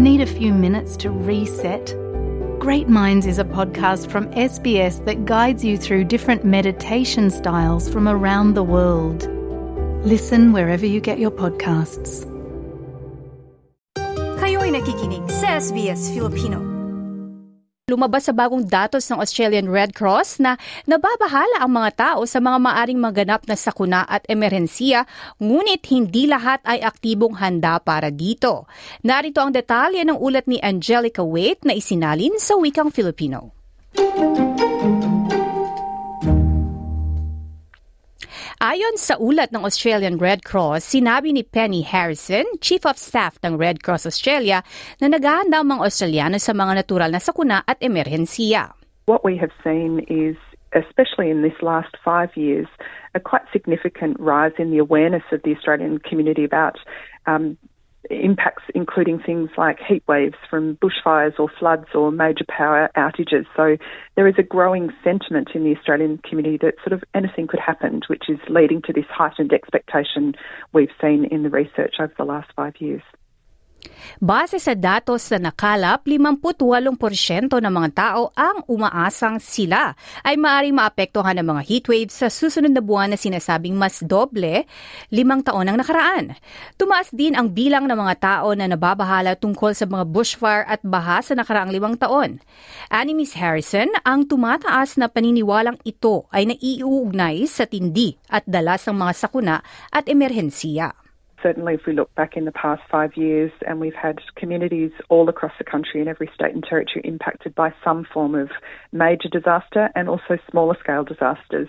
Need a few minutes to reset? Great Minds is a podcast from SBS that guides you through different meditation styles from around the world. Listen wherever you get your podcasts. Kayo'y nakikinig sa SBS Filipino. Lumabas sa bagong datos ng Australian Red Cross na nababahala ang mga tao sa mga maaring maganap na sakuna at emerhensiya, ngunit hindi lahat ay aktibong handa para dito. Narito ang detalye ng ulat ni Angelica Waite na isinalin sa wikang Filipino. Ayon sa ulat ng Australian Red Cross, sinabi ni Penny Harrison, Chief of Staff ng Red Cross Australia, na naghahanda ang mga Australiano sa mga natural na sakuna at emerhensiya. What we have seen is especially in this last five years, a quite significant rise in the awareness of the Australian community about um, impacts including things like heat waves from bushfires or floods or major power outages. So there is a growing sentiment in the Australian community that sort of anything could happen, which is leading to this heightened expectation we've seen in the research over the last five years. Base sa datos na nakalap, 58% ng mga tao ang umaasang sila ay maaaring maapektuhan ng mga heatwaves sa susunod na buwan na sinasabing mas doble limang taon ang nakaraan. Tumaas din ang bilang ng mga tao na nababahala tungkol sa mga bushfire at baha sa nakaraang limang taon. Ani Ms. Harrison, ang tumataas na paniniwalang ito ay naiuugnay sa tindi at dalas ng mga sakuna at emerhensiya. Certainly if we look back in the past five years and we've had communities all across the country in every state and territory impacted by some form of major disaster and also smaller scale disasters.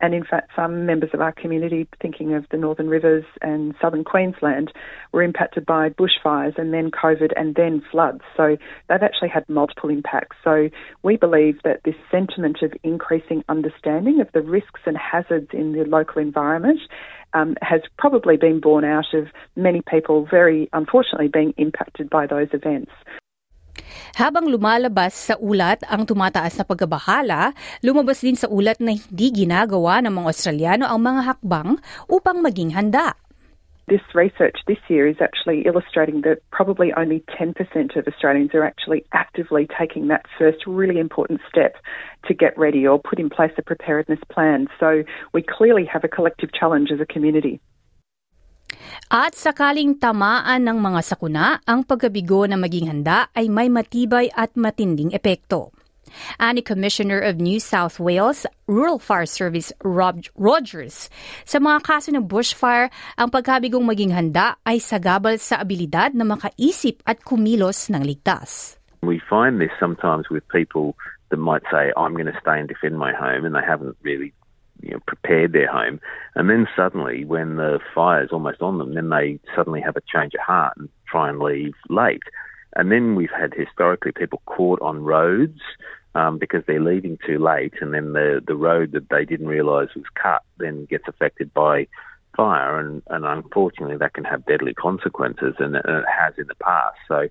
And in fact, some members of our community, thinking of the Northern Rivers and southern Queensland, were impacted by bushfires and then COVID and then floods. So they've actually had multiple impacts. So we believe that this sentiment of increasing understanding of the risks and hazards in the local environment um, has probably been born out of many people very unfortunately being impacted by those events. Habang lumalabas sa ulat ang tumataas na pagkabahala, lumabas din sa ulat na hindi ginagawa ng mga Australiano ang mga hakbang upang maging handa. This research this year is actually illustrating that probably only 10% of Australians are actually actively taking that first really important step to get ready or put in place a preparedness plan. So we clearly have a collective challenge as a community. At sakaling tamaan ng mga sakuna, ang pagkabigo na maging handa ay may matibay at matinding epekto. Ani Commissioner of New South Wales Rural Fire Service Rob Rogers, sa mga kaso ng bushfire, ang pagkabigong maging handa ay sagabal sa abilidad na makaisip at kumilos ng ligtas. We find this sometimes with people that might say, I'm going to stay and defend my home, and they haven't really you know, prepared their home. And then suddenly, when the fire is almost on them, then they suddenly have a change of heart and try and leave late. And then we've had historically people caught on roads um, because they're leaving too late, and then the the road that they didn't realise was cut then gets affected by fire, and, and unfortunately that can have deadly consequences, and it has in the past. So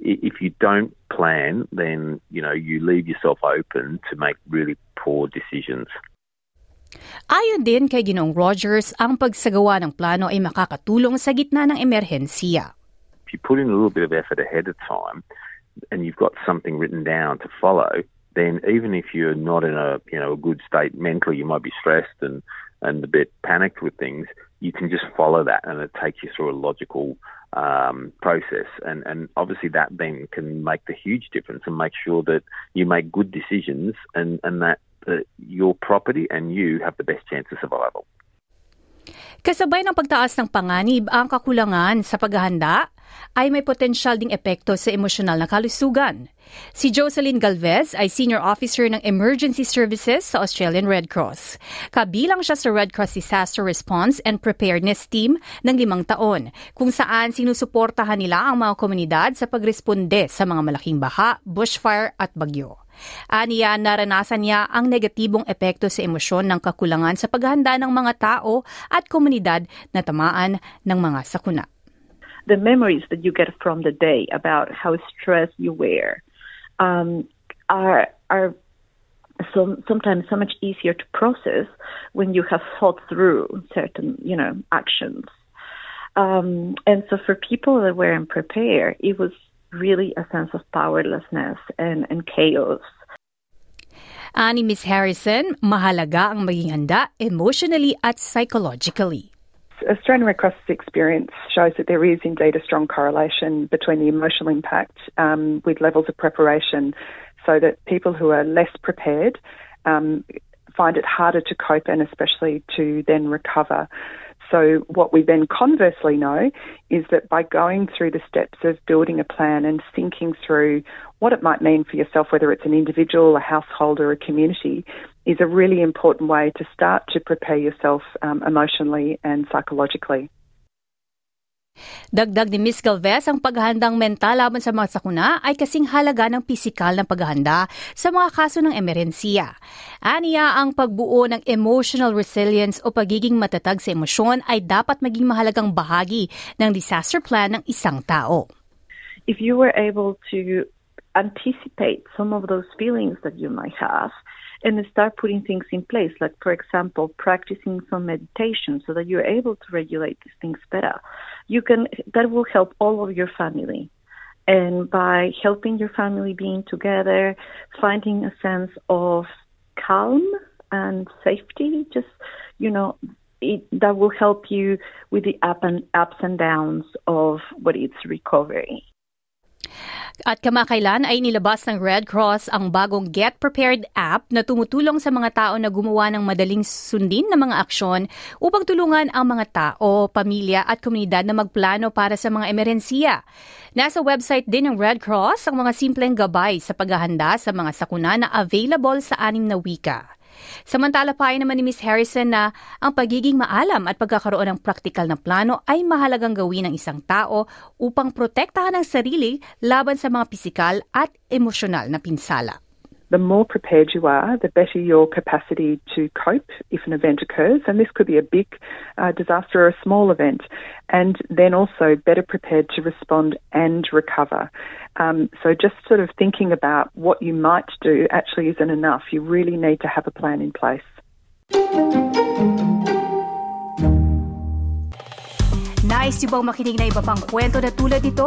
if you don't plan, then you know you leave yourself open to make really poor decisions. Ayon din kay Ginong Rogers, ang pagsagawa ng plano ay makakatulong sa gitna ng emerhensiya. If you put in a little bit of effort ahead of time and you've got something written down to follow, then even if you're not in a you know a good state mentally, you might be stressed and and a bit panicked with things. You can just follow that, and it takes you through a logical um, process. And and obviously that then can make the huge difference and make sure that you make good decisions and and that that your property and you have the best chance of survival. Kasabay ng pagtaas ng panganib, ang kakulangan sa paghahanda ay may potensyal ding epekto sa emosyonal na kalusugan. Si Jocelyn Galvez ay Senior Officer ng Emergency Services sa Australian Red Cross. Kabilang siya sa Red Cross Disaster Response and Preparedness Team ng limang taon, kung saan sinusuportahan nila ang mga komunidad sa pagresponde sa mga malaking baha, bushfire at bagyo. Aniya, naranasan niya ang negatibong epekto sa emosyon ng kakulangan sa paghahanda ng mga tao at komunidad na tamaan ng mga sakuna. The memories that you get from the day about how stressed you were um, are are so, sometimes so much easier to process when you have thought through certain you know actions. Um, and so for people that weren't prepared, it was really a sense of powerlessness and, and chaos. Ani Ms. Harrison, mahalaga ang maging handa emotionally at psychologically. Australian Red Cross's experience shows that there is indeed a strong correlation between the emotional impact um, with levels of preparation, so that people who are less prepared um, find it harder to cope and especially to then recover. So, what we then conversely know is that by going through the steps of building a plan and thinking through what it might mean for yourself, whether it's an individual, a household, or a community, is a really important way to start to prepare yourself um, emotionally and psychologically. Dagdag ni Ms. Galvez, ang paghahandang mental laban sa mga sakuna ay kasing halaga ng pisikal na paghahanda sa mga kaso ng emerhensiya. Aniya, ang pagbuo ng emotional resilience o pagiging matatag sa emosyon ay dapat maging mahalagang bahagi ng disaster plan ng isang tao. If you were able to anticipate some of those feelings that you might have, and start putting things in place, like, for example, practicing some meditation so that you're able to regulate these things better. You can, that will help all of your family. And by helping your family being together, finding a sense of calm and safety, just, you know, it, that will help you with the up and ups and downs of what is recovery. At kamakailan ay nilabas ng Red Cross ang bagong Get Prepared app na tumutulong sa mga tao na gumawa ng madaling sundin na mga aksyon upang tulungan ang mga tao, pamilya at komunidad na magplano para sa mga emerhensiya. Nasa website din ng Red Cross ang mga simpleng gabay sa paghahanda sa mga sakuna na available sa anim na wika. Samantala pa naman ni Ms. Harrison na ang pagiging maalam at pagkakaroon ng praktikal na plano ay mahalagang gawin ng isang tao upang protektahan ang sarili laban sa mga pisikal at emosyonal na pinsala. The more prepared you are, the better your capacity to cope if an event occurs. And this could be a big uh, disaster or a small event. And then also better prepared to respond and recover. Um, so just sort of thinking about what you might do actually isn't enough. You really need to have a plan in place. Nice yung bang makinig na iba pang kwento na tulad ito?